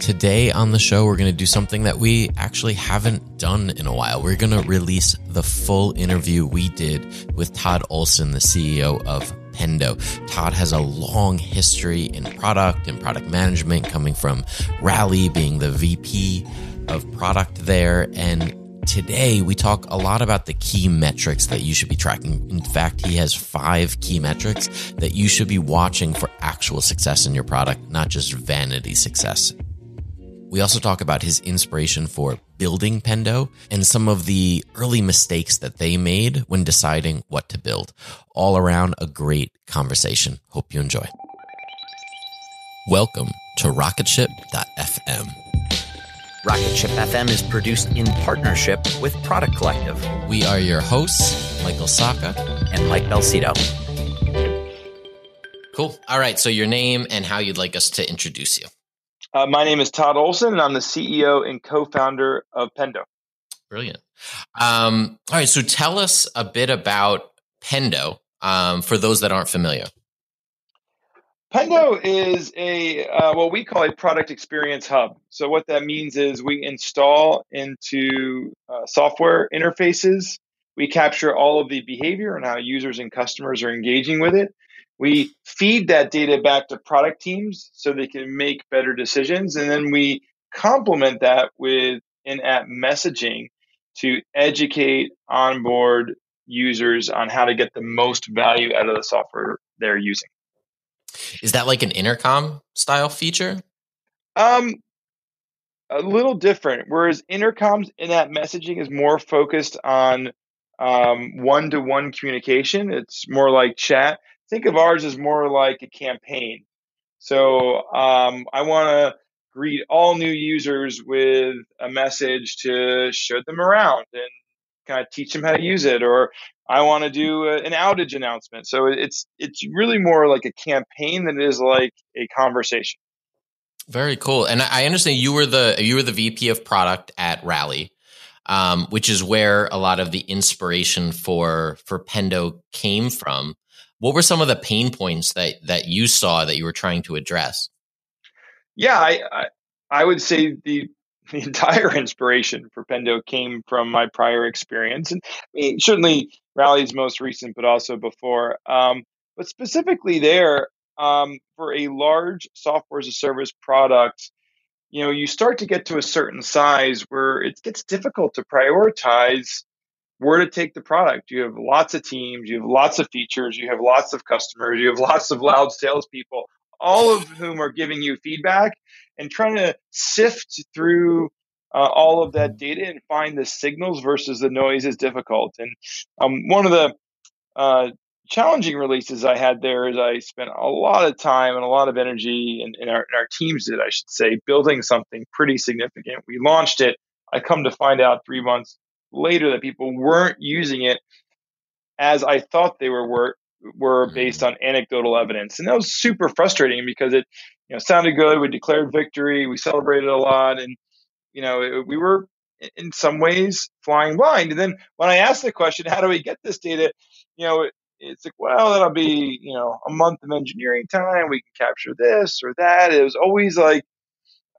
Today on the show, we're going to do something that we actually haven't done in a while. We're going to release the full interview we did with Todd Olson, the CEO of Pendo. Todd has a long history in product and product management, coming from Rally, being the VP of product there. And today we talk a lot about the key metrics that you should be tracking. In fact, he has five key metrics that you should be watching for actual success in your product, not just vanity success. We also talk about his inspiration for building Pendo and some of the early mistakes that they made when deciding what to build. All around a great conversation. Hope you enjoy. Welcome to Rocketship.fm. Rocketship FM is produced in partnership with Product Collective. We are your hosts, Michael Sacca and Mike Belcher. Cool. All right. So, your name and how you'd like us to introduce you. Uh, my name is Todd Olson, and I'm the CEO and co-founder of Pendo. Brilliant. Um, all right, so tell us a bit about Pendo um, for those that aren't familiar. Pendo is a uh, what we call a product experience hub. So what that means is we install into uh, software interfaces. We capture all of the behavior and how users and customers are engaging with it. We feed that data back to product teams so they can make better decisions. And then we complement that with in app messaging to educate, onboard users on how to get the most value out of the software they're using. Is that like an intercom style feature? Um, a little different. Whereas intercoms in that messaging is more focused on one to one communication. It's more like chat think of ours as more like a campaign. So um, I want to greet all new users with a message to show them around and kind of teach them how to use it or I want to do a, an outage announcement. So it's it's really more like a campaign than it is like a conversation. Very cool. And I understand you were the you were the VP of product at Rally, um, which is where a lot of the inspiration for for Pendo came from. What were some of the pain points that that you saw that you were trying to address? Yeah, I I, I would say the the entire inspiration for Pendo came from my prior experience, and I mean, certainly Rally's most recent, but also before. Um, but specifically there, um, for a large software as a service product, you know, you start to get to a certain size where it gets difficult to prioritize where to take the product. You have lots of teams, you have lots of features, you have lots of customers, you have lots of loud salespeople, all of whom are giving you feedback and trying to sift through uh, all of that data and find the signals versus the noise is difficult. And um, one of the uh, challenging releases I had there is I spent a lot of time and a lot of energy, and, and, our, and our teams did, I should say, building something pretty significant. We launched it. I come to find out three months later that people weren't using it as I thought they were were, were based mm. on anecdotal evidence, and that was super frustrating because it you know sounded good. We declared victory, we celebrated a lot, and you know it, we were in some ways flying blind. And then when I asked the question, how do we get this data? You know, it's like, well, that'll be, you know, a month of engineering time. We can capture this or that. It was always like,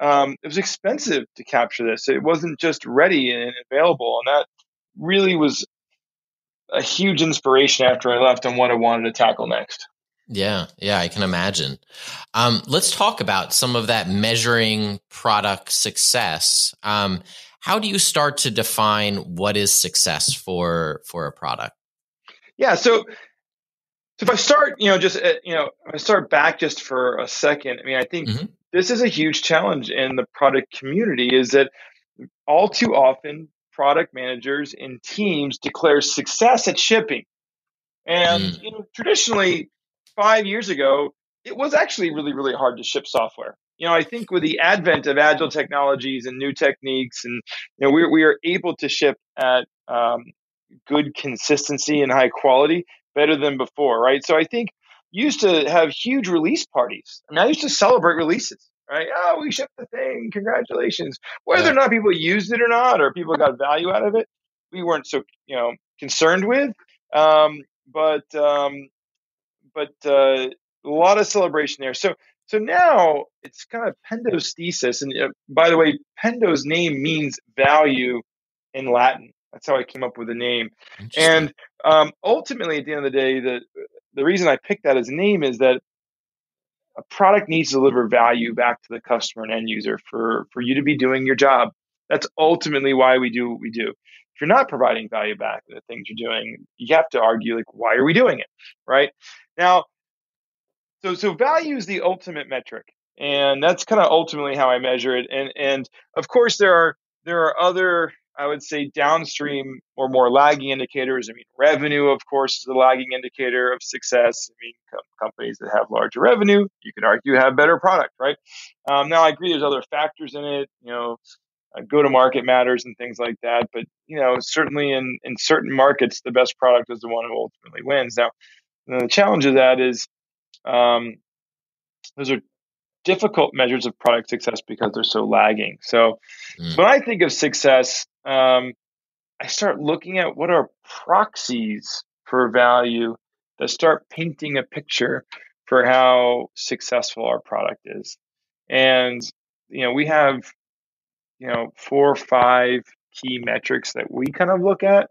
um, it was expensive to capture this. It wasn't just ready and available. And that really was a huge inspiration after I left on what I wanted to tackle next. Yeah, yeah, I can imagine. Um, let's talk about some of that measuring product success. Um, how do you start to define what is success for for a product? Yeah, so so if I start, you know, just uh, you know, I start back just for a second. I mean, I think mm-hmm. this is a huge challenge in the product community. Is that all too often product managers and teams declare success at shipping, and mm. you know, traditionally, five years ago, it was actually really, really hard to ship software. You know, I think with the advent of agile technologies and new techniques, and you know, we we are able to ship at um, good consistency and high quality better than before, right? So I think used to have huge release parties. I mean, I used to celebrate releases, right? Oh, we shipped the thing, congratulations. Whether or not people used it or not, or people got value out of it, we weren't so you know concerned with. Um, but um, but uh, a lot of celebration there. So so now it's kind of Pendo's thesis, and uh, by the way, Pendo's name means value in Latin. That's how I came up with the name. And um, ultimately, at the end of the day, the the reason I picked that as a name is that a product needs to deliver value back to the customer and end user for for you to be doing your job. That's ultimately why we do what we do. If you're not providing value back to the things you're doing, you have to argue like, why are we doing it, right? Now, so so value is the ultimate metric, and that's kind of ultimately how I measure it. And and of course there are there are other I would say downstream or more lagging indicators. I mean, revenue, of course, is a lagging indicator of success. I mean, com- companies that have larger revenue, you can argue have better product, right? Um, now, I agree there's other factors in it. You know, uh, go to market matters and things like that. But you know, certainly in in certain markets, the best product is the one who ultimately wins. Now, the challenge of that is um, those are difficult measures of product success because they're so lagging. So mm. when I think of success, um, I start looking at what are proxies for value that start painting a picture for how successful our product is. And, you know, we have, you know, four or five key metrics that we kind of look at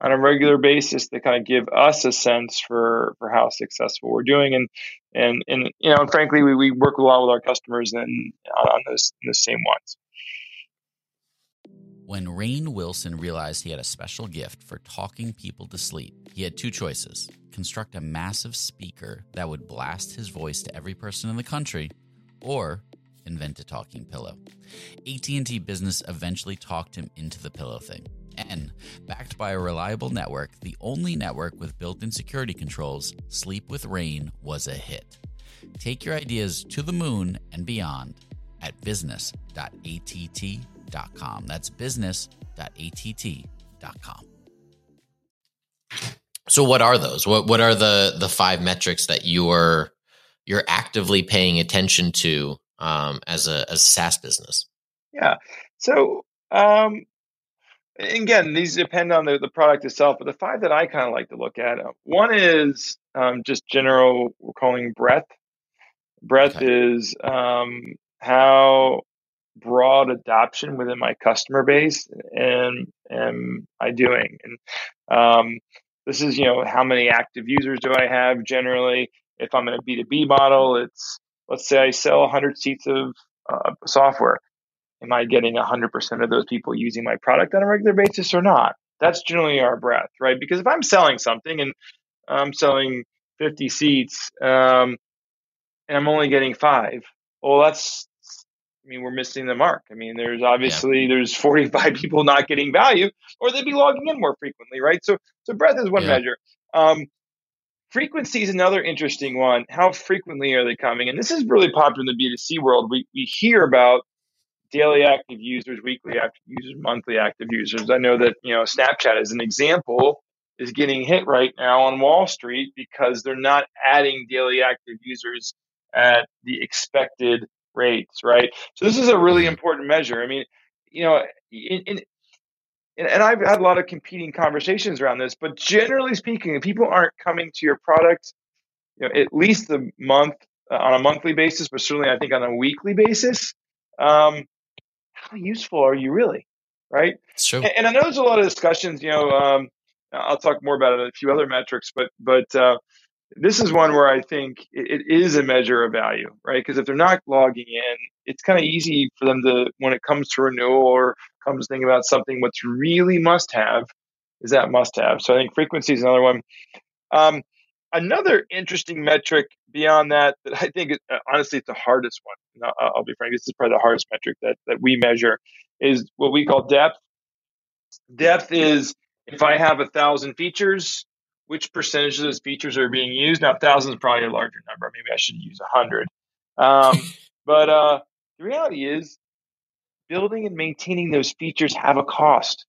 on a regular basis that kind of give us a sense for for how successful we're doing. And and and you know and frankly we, we work a lot with our customers and on, on those the same ones. When Rainn Wilson realized he had a special gift for talking people to sleep, he had two choices. Construct a massive speaker that would blast his voice to every person in the country, or invent a talking pillow. AT&T Business eventually talked him into the pillow thing. And backed by a reliable network, the only network with built-in security controls, Sleep with Rain was a hit. Take your ideas to the moon and beyond at business.att.com. That's business.att.com. So what are those? What what are the the five metrics that you're you're actively paying attention to um, as a as a SaaS business? Yeah. So um, again, these depend on the, the product itself, but the five that I kind of like to look at, uh, one is um, just general, we're calling breadth. Breadth okay. is um, how broad adoption within my customer base and am I doing? And um, this is, you know, how many active users do I have generally? If I'm in a B2B model, it's let's say I sell 100 seats of uh, software am I getting 100% of those people using my product on a regular basis or not? That's generally our breadth, right? Because if I'm selling something and I'm selling 50 seats um, and I'm only getting five, well, that's, I mean, we're missing the mark. I mean, there's obviously yeah. there's 45 people not getting value, or they'd be logging in more frequently, right? So, so breadth is one yeah. measure. Um, frequency is another interesting one. How frequently are they coming? And this is really popular in the B2C world. We we hear about daily active users, weekly active users, monthly active users. I know that, you know, Snapchat as an example is getting hit right now on Wall Street because they're not adding daily active users at the expected rates, right? So this is a really mm-hmm. important measure. I mean, you know, in, in and I've had a lot of competing conversations around this, but generally speaking, if people aren't coming to your product, you know, at least a month uh, on a monthly basis, but certainly I think on a weekly basis, um, how useful are you really? Right. Sure. And, and I know there's a lot of discussions, you know, um, I'll talk more about it a few other metrics, but, but, uh, this is one where I think it, it is a measure of value, right? Because if they're not logging in, it's kind of easy for them to, when it comes to renewal or comes to think about something, what's really must have is that must have. So I think frequency is another one. Um, another interesting metric beyond that that I think uh, honestly it's the hardest one. I'll, be frank, this is probably the hardest metric that that we measure is what we call depth. Depth is if I have a thousand features, which percentage of those features are being used? Now, thousand is probably a larger number. Maybe I should use a hundred. Um, but uh, the reality is, building and maintaining those features have a cost.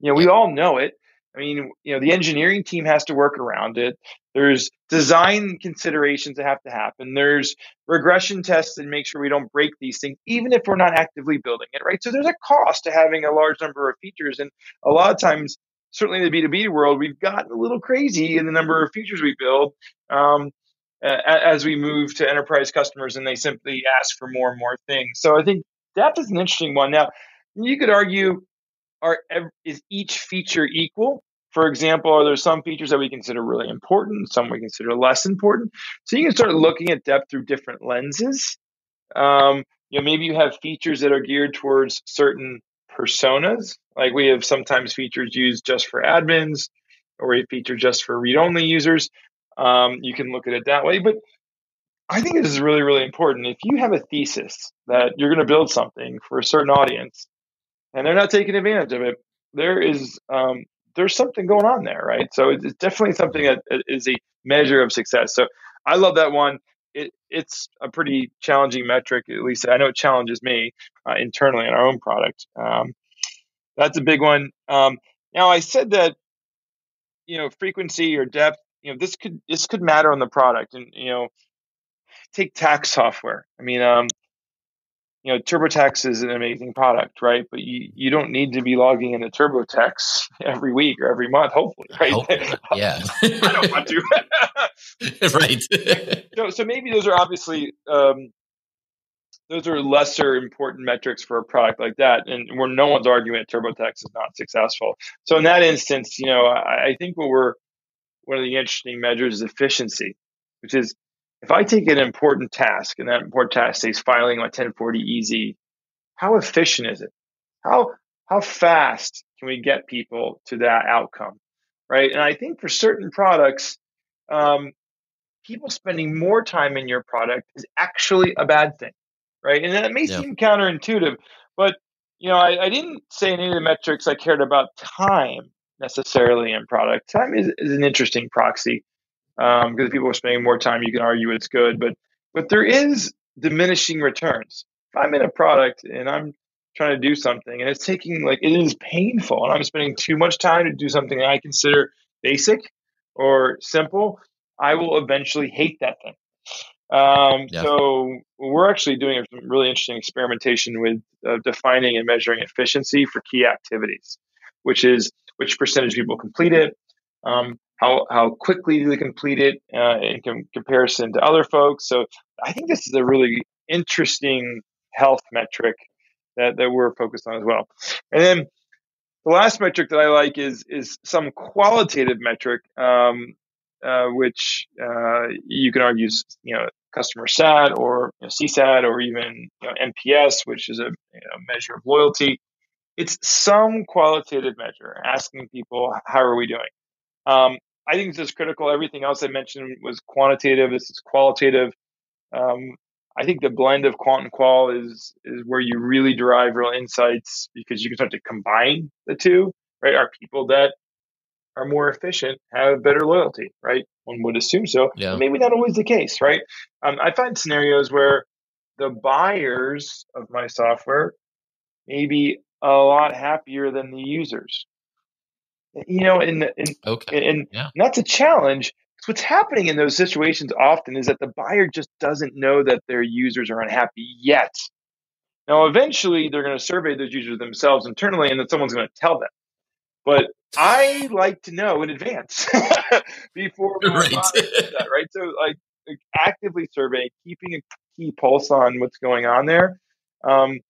You know, we all know it. I mean, you know, the engineering team has to work around it. There's design considerations that have to happen. There's regression tests and make sure we don't break these things, even if we're not actively building it, right? So there's a cost to having a large number of features. And a lot of times, certainly in the B2B world, we've gotten a little crazy in the number of features we build um, as we move to enterprise customers and they simply ask for more and more things. So I think depth is an interesting one. Now, you could argue, are is each feature equal? For example, are there some features that we consider really important, some we consider less important? So you can start looking at depth through different lenses. Um, you know, maybe you have features that are geared towards certain personas. Like we have sometimes features used just for admins, or a feature just for read-only users. Um, you can look at it that way. But I think this is really, really important. If you have a thesis that you're going to build something for a certain audience, and they're not taking advantage of it, there is um, there's something going on there, right? So it's definitely something that is a measure of success. So I love that one. It, it's a pretty challenging metric, at least I know it challenges me uh, internally in our own product. Um, that's a big one. Um, now I said that you know frequency or depth. You know this could this could matter on the product, and you know take tax software. I mean, um, you know, TurboTax is an amazing product, right? But you, you don't need to be logging into TurboTax every week or every month, hopefully, right? yeah. I don't want to. right. so, so maybe those are obviously, um, those are lesser important metrics for a product like that. And where no one's arguing that TurboTax is not successful. So in that instance, you know, I, I think what we're, one of the interesting measures is efficiency, which is if I take an important task and that important task says filing my 1040 EZ, how efficient is it? How how fast can we get people to that outcome, right? And I think for certain products, um, people spending more time in your product is actually a bad thing, right? And that may yeah. seem counterintuitive, but you know, I, I, didn't say in any of the metrics I cared about time necessarily in product. Time is, is an interesting proxy because um, people are spending more time, you can argue it's good. But but there is diminishing returns. If I'm in a product and I'm trying to do something and it's taking like it is painful and I'm spending too much time to do something I consider basic or simple, I will eventually hate that thing. Um, yeah. So we're actually doing some really interesting experimentation with uh, defining and measuring efficiency for key activities, which is which percentage of people complete it, um, how how quickly do they complete it uh, in com- comparison to other folks. So I think this is a really interesting health metric that, that we're focused on as well. And then the last metric that I like is is some qualitative metric, um, uh, which uh, you can argue, you know, customer sat or you know, CSAT or even you know, NPS, which is a you know, measure of loyalty. It's some qualitative measure asking people, how are we doing? Um, I think this is critical. Everything else I mentioned was quantitative. This is qualitative. Um, I think the blend of quant and qual is is where you really derive real insights because you can start to combine the two. Right, are people that are more efficient have better loyalty. Right, one would assume so. Yeah. maybe not always the case. Right, um, I find scenarios where the buyers of my software may be a lot happier than the users. You know, and and, okay. and, yeah. and that's a challenge what's happening in those situations often is that the buyer just doesn't know that their users are unhappy yet. Now, eventually, they're going to survey those users themselves internally, and then someone's going to tell them. But I like to know in advance before right. that, right? So, like, actively surveying, keeping a key pulse on what's going on there, um,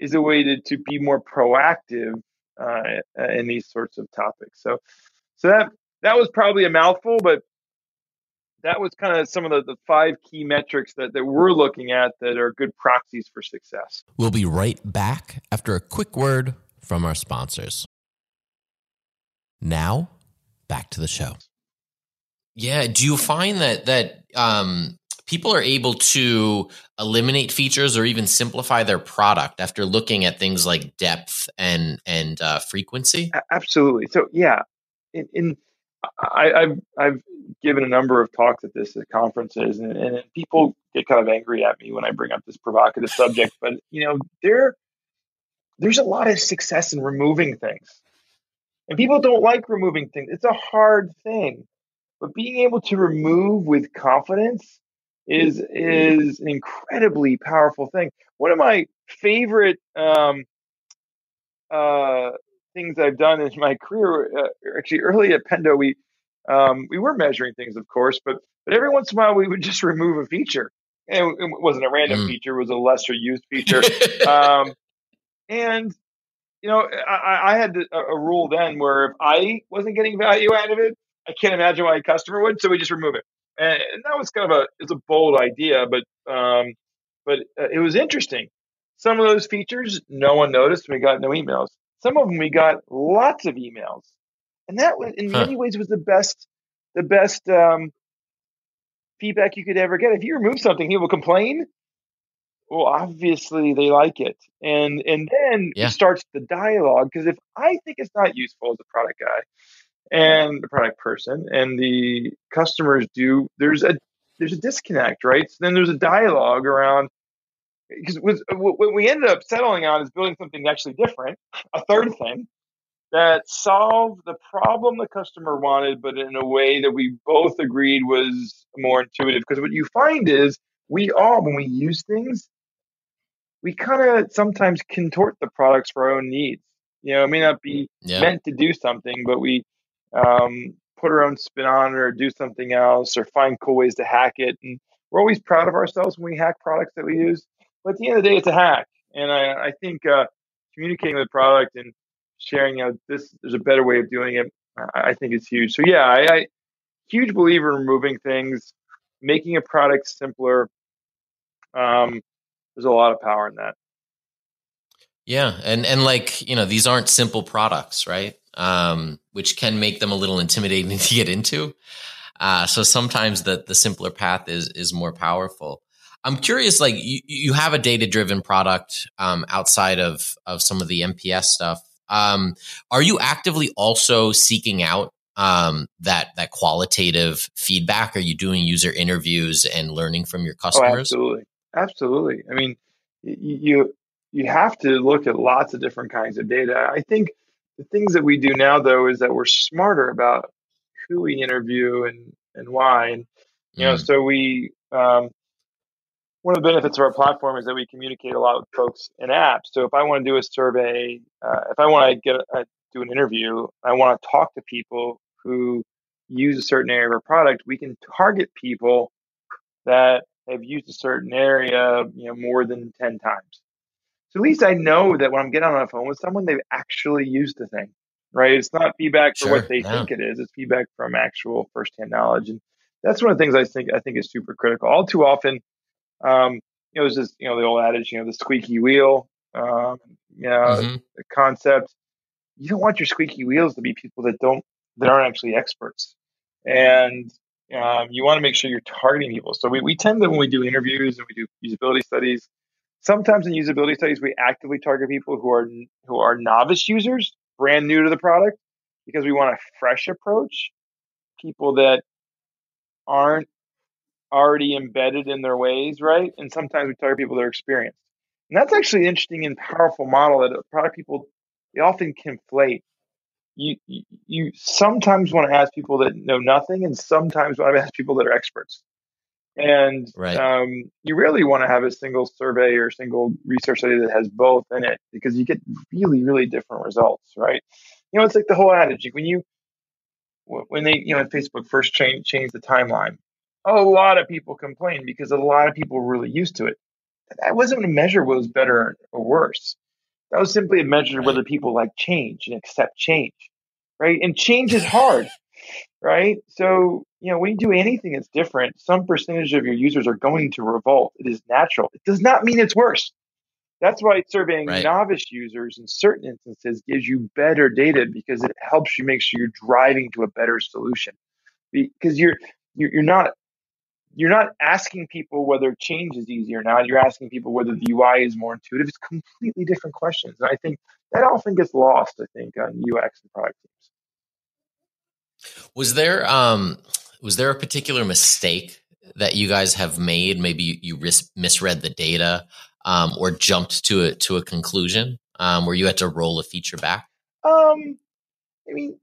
is a way to, to be more proactive uh, in these sorts of topics. So, so that that was probably a mouthful, but that was kind of some of the, the five key metrics that, that we're looking at that are good proxies for success. We'll be right back after a quick word from our sponsors. Now, back to the show. Yeah. Do you find that that um, people are able to eliminate features or even simplify their product after looking at things like depth and and uh, frequency? Absolutely. So yeah, in, in I, have I've given a number of talks at this at conferences, and, and people get kind of angry at me when I bring up this provocative subject. But you know, there there's a lot of success in removing things, and people don't like removing things. It's a hard thing, but being able to remove with confidence is is an incredibly powerful thing. One of my favorite um, uh, things I've done in my career, uh, actually early at Pendo, we um, we were measuring things, of course, but but every once in a while we would just remove a feature. And it wasn't a random mm. feature; it was a lesser used feature. um, and you know, I, I had a, a rule then where if I wasn't getting value out of it, I can't imagine why a customer would. So we just remove it, and, and that was kind of a it's a bold idea, but um, but uh, it was interesting. Some of those features no one noticed. We got no emails. Some of them we got lots of emails, and that was in huh. many ways was the best the best um, feedback you could ever get. If you remove something, he will complain. Well, obviously they like it, and and then yeah. it starts the dialogue. Because if I think it's not useful as a product guy and the product person, and the customers do, there's a there's a disconnect, right? So then there's a dialogue around because what we ended up settling on is building something actually different, a third thing that solved the problem the customer wanted, but in a way that we both agreed was more intuitive. Because what you find is we all, when we use things, we kind of sometimes contort the products for our own needs. You know, it may not be yeah. meant to do something, but we um, put our own spin on it or do something else or find cool ways to hack it. And we're always proud of ourselves when we hack products that we use. But at the end of the day, it's a hack. And I, I think uh, communicating with the product and sharing out this, there's a better way of doing it, I, I think it's huge. So, yeah, I, I huge believer in removing things, making a product simpler. Um, there's a lot of power in that. Yeah, and and like you know, these aren't simple products, right? Um, which can make them a little intimidating to get into. Uh, so sometimes the the simpler path is is more powerful. I'm curious, like you, you have a data driven product um, outside of of some of the NPS stuff. Um, are you actively also seeking out um, that that qualitative feedback? Are you doing user interviews and learning from your Oh, customers? absolutely, absolutely. I mean, you you have to look at lots of different kinds of data. I think the things that we do now, though, is that we're smarter about who we interview and and why. And you know, Mm. so we um, one of the benefits of our platform is that we communicate a lot with folks in apps. So if I want to do a survey, uh, if I want to get a, do an interview, I want to talk to people who use a certain area of our product. We can target people that have used a certain area, you know, more than ten times. So at least I know that when I'm getting on the phone with someone, they've actually used the thing, right? It's not feedback for Sure, what they yeah. think it is. It's feedback from actual firsthand knowledge, and that's one of the things I think I think is super critical. All too often, um, you know, there's this, you know, the old adage, you know, the squeaky wheel, um, you know, Mhm. the concept. You don't want your squeaky wheels to be people that don't that aren't actually experts, and um, you want to make sure you're targeting people. So we, we tend to when we do interviews and we do usability studies. Sometimes in usability studies, we actively target people who are who are novice users, brand new to the product, because we want a fresh approach. People that aren't already embedded in their ways, right? And sometimes we target people that are experienced. And that's actually an interesting and powerful model that product people they often conflate. You, you sometimes want to ask people that know nothing, and sometimes want to ask people that are experts. And Right. um, you really want to have a single survey or single research study that has both in it because you get really, really different results, right? You know, it's like the whole adage when you when they you know Facebook first changed changed the timeline, a lot of people complained because a lot of people were really used to it. That wasn't a measure what was better or worse. That was simply a measure of whether people like change and accept change, right? And change is hard, right? So you know when you do anything that's different, some percentage of your users are going to revolt. It is natural. It does not mean it's worse. That's why surveying Right. novice users in certain instances gives you better data because it helps you make sure you're driving to a better solution. Because you're you're you're not you're not asking people whether change is easy or not. You're asking people whether the UI is more intuitive. It's completely different questions. And I think that often gets lost, I think, on UX and product teams. Was there um was there a particular mistake that you guys have made? Maybe you, you ris- misread the data um, or jumped to a to a conclusion um, where you had to roll a feature back. Um, I mean,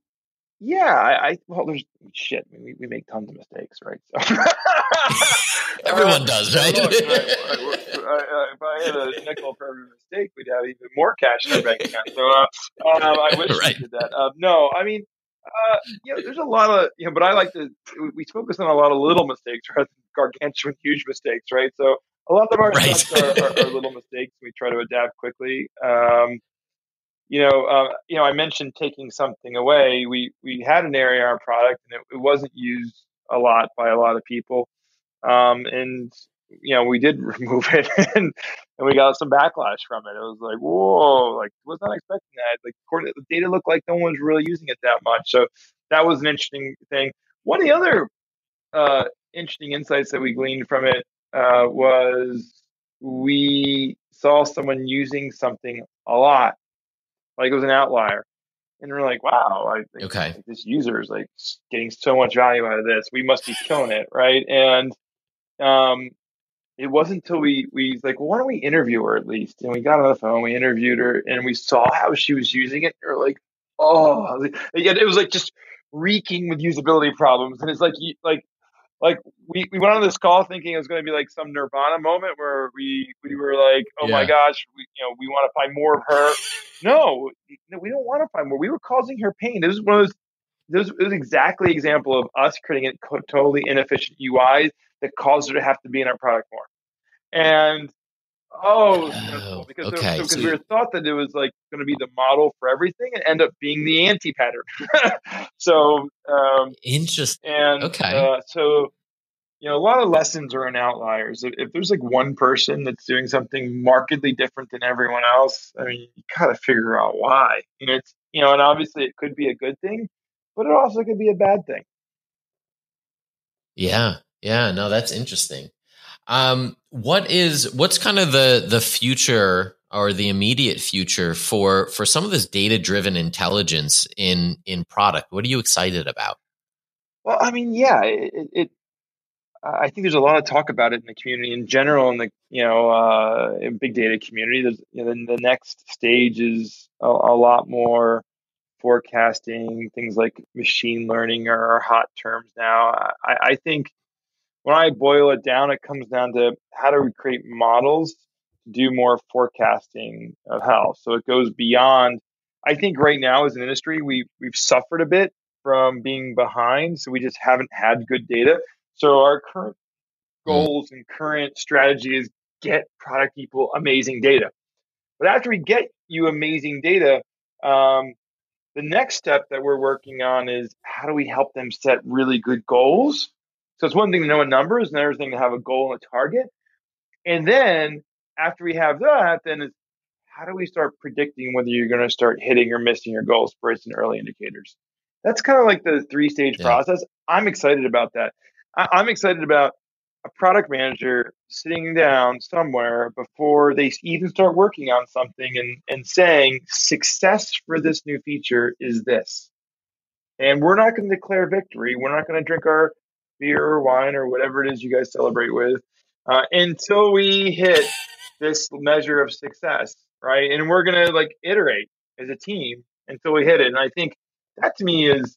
yeah, I, I well, there's shit. I mean, we, we make tons of mistakes, right? So Everyone does, right? Look, I- I- I- if I had a nickel for every mistake, we'd have even more cash in our bank account. So uh, um, I wish Right. we did that. Um, no, I mean, uh, you know, there's a lot of you know, but I like to we- we focus on a lot of little mistakes rather than gargantuan, huge mistakes, right? So a lot of our Right. are, are, are little mistakes. We try to adapt quickly. Um, you know, uh, you know, I mentioned taking something away. We we had an area our product, and it, it wasn't used a lot by a lot of people. Um, and you know, we did remove it, and and we got some backlash from it. It was like, whoa, like was not expecting that. Like, the data, looked like no one was really using it that much. So that was an interesting thing. One of the other uh, interesting insights that we gleaned from it uh, was we saw someone using something a lot, like it was an outlier, and we're like, wow, I think Okay. like, this user is like getting so much value out of this. We must be killing it, right? And um, it wasn't until we we like, well, why don't we interview her at least? And we got on the phone, we interviewed her, and we saw how she was using it. And we're like, oh, it was like just reeking with usability problems. And it's like, you, like, like we, we went on this call thinking it was going to be like some Nirvana moment where we we were like, oh my gosh, we, you know, we want to find more of her. No, no, we don't want to find more. We were causing her pain. This is one of those. This was exactly example of us creating a totally inefficient UI that caused her to have to be in our product more. And oh, it was stressful Oh, because okay, because so we were thought that it was like going to be the model for everything, and end up being the anti pattern. so um, Interesting. and Okay. uh, so you know a lot of lessons are in outliers. If, if there's like one person that's doing something markedly different than everyone else, I mean, you gotta figure out why. And it's you know, and obviously it could be a good thing, but it also could be a bad thing. Yeah. Yeah. No, that's interesting. Um, what is what's kind of the the future or the immediate future for for some of this data driven intelligence in in product? What are you excited about? Well, I mean, yeah, it, it I think there's a lot of talk about it in the community in general, in the you know uh, big data community. There's you know, the next stage is a, a, lot more forecasting. Things like machine learning are hot terms now. I, I think when I boil it down, it comes down to how do we create models to do more forecasting of health. So it goes beyond. I think right now as an industry, we we've suffered a bit from being behind, so we just haven't had good data. So our current hmm. goals and current strategy is get product people amazing data. But after we get you amazing data, um, the next step that we're working on is how do we help them set really good goals? So it's one thing to know a number, it's another thing to have a goal and a target. And then after we have that, then it's how do we start predicting whether you're going to start hitting or missing your goals based on early indicators? That's kind of like the three stage yeah. process. I'm excited about that. I, am excited about a product manager sitting down somewhere before they even start working on something and, and saying success for this new feature is this. And we're not going to declare victory. We're not going to drink our beer or wine or whatever it is you guys celebrate with uh, until we hit this measure of success, right? And we're going to like iterate as a team until we hit it. And I think that to me is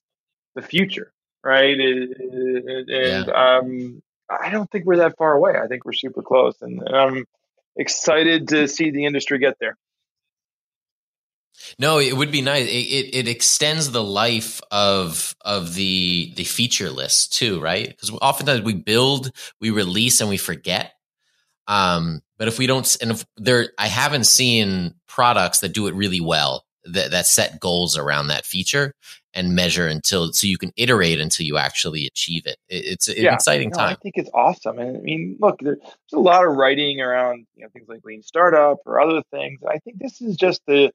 the future right? And, yeah. um, I don't think we're that far away. I think we're super close, and, and I'm excited to see the industry get there. No, it would be nice. It, it, it extends the life of of the the feature list too, right? Because oftentimes we build, we release, and we forget. Um, but if we don't, and if there, I haven't seen products that do it really well that that set goals around that feature and measure until so you can iterate until you actually achieve it. It's an yeah, exciting no, time. I think it's awesome. And I mean, look, there's a lot of writing around you know things like lean startup or other things. I think this is just the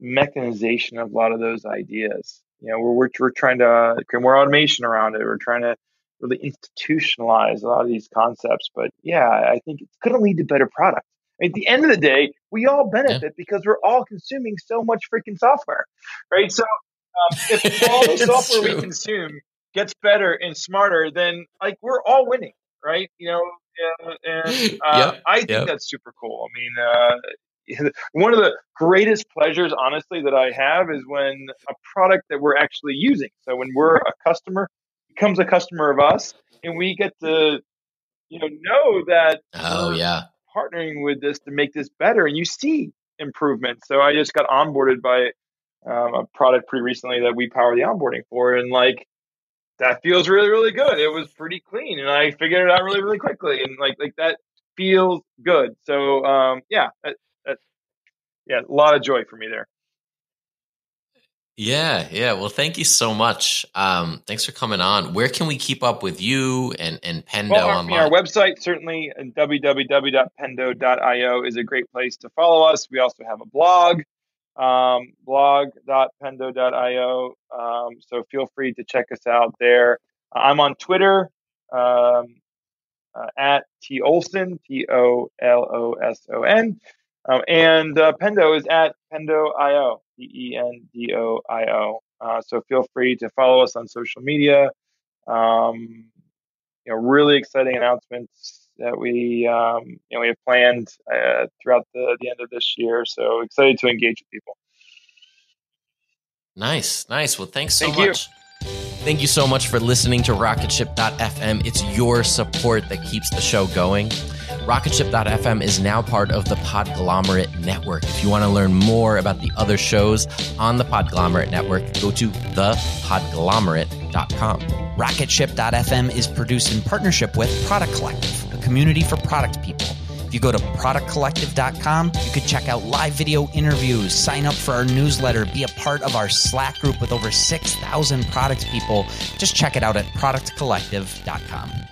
mechanization of a lot of those ideas. You know, we're we're, we're trying to create more automation around it. We're trying to really institutionalize a lot of these concepts. But yeah, I think it's going to lead to better products. At the end of the day, we all benefit yeah. because we're all consuming so much freaking software, right? So um, if all the software true. we consume gets better and smarter, then like we're all winning, right? You know, and, and uh, yep, I think yep. that's super cool. I mean, uh, one of the greatest pleasures, honestly, that I have is when a product that we're actually using. So when we're a customer becomes a customer of us, and we get to, you know, know that. Oh yeah. Partnering with this to make this better, and you see improvement. So I just got onboarded by um, a product pretty recently that we power the onboarding for, and like that feels really really good. It was pretty clean, and I figured it out really really quickly, and like like that feels good. So um, yeah, yeah, a lot of joy for me there. Yeah, yeah. Well, thank you so much. Um, thanks for coming on. Where can we keep up with you and, and Pendo well, online? Our website, certainly And www.pendo.io is a great place to follow us. We also have a blog um, blog.pendo.io. Um, so feel free to check us out there. I'm on Twitter um, uh, at T Olson, T O L O S O N. Um, and uh, Pendo is at Pendo.io, P E N D O I O. Uh, so feel free to follow us on social media. Um, you know, really exciting announcements that we um, you know we have planned uh, throughout the, the end of this year. So excited to engage with people. Nice, nice. Well, thanks so Thank much. You. Thank you so much for listening to Rocketship.fm. It's your support that keeps the show going. Rocketship.fm is now part of the Podglomerate Network. If you want to learn more about the other shows on the Podglomerate Network, go to thepodglomerate.com. Rocketship.fm is produced in partnership with Product Collective, a community for product people. If you go to productcollective.com, you can check out live video interviews, sign up for our newsletter, be a part of our Slack group with over 6,000 product people. Just check it out at productcollective.com.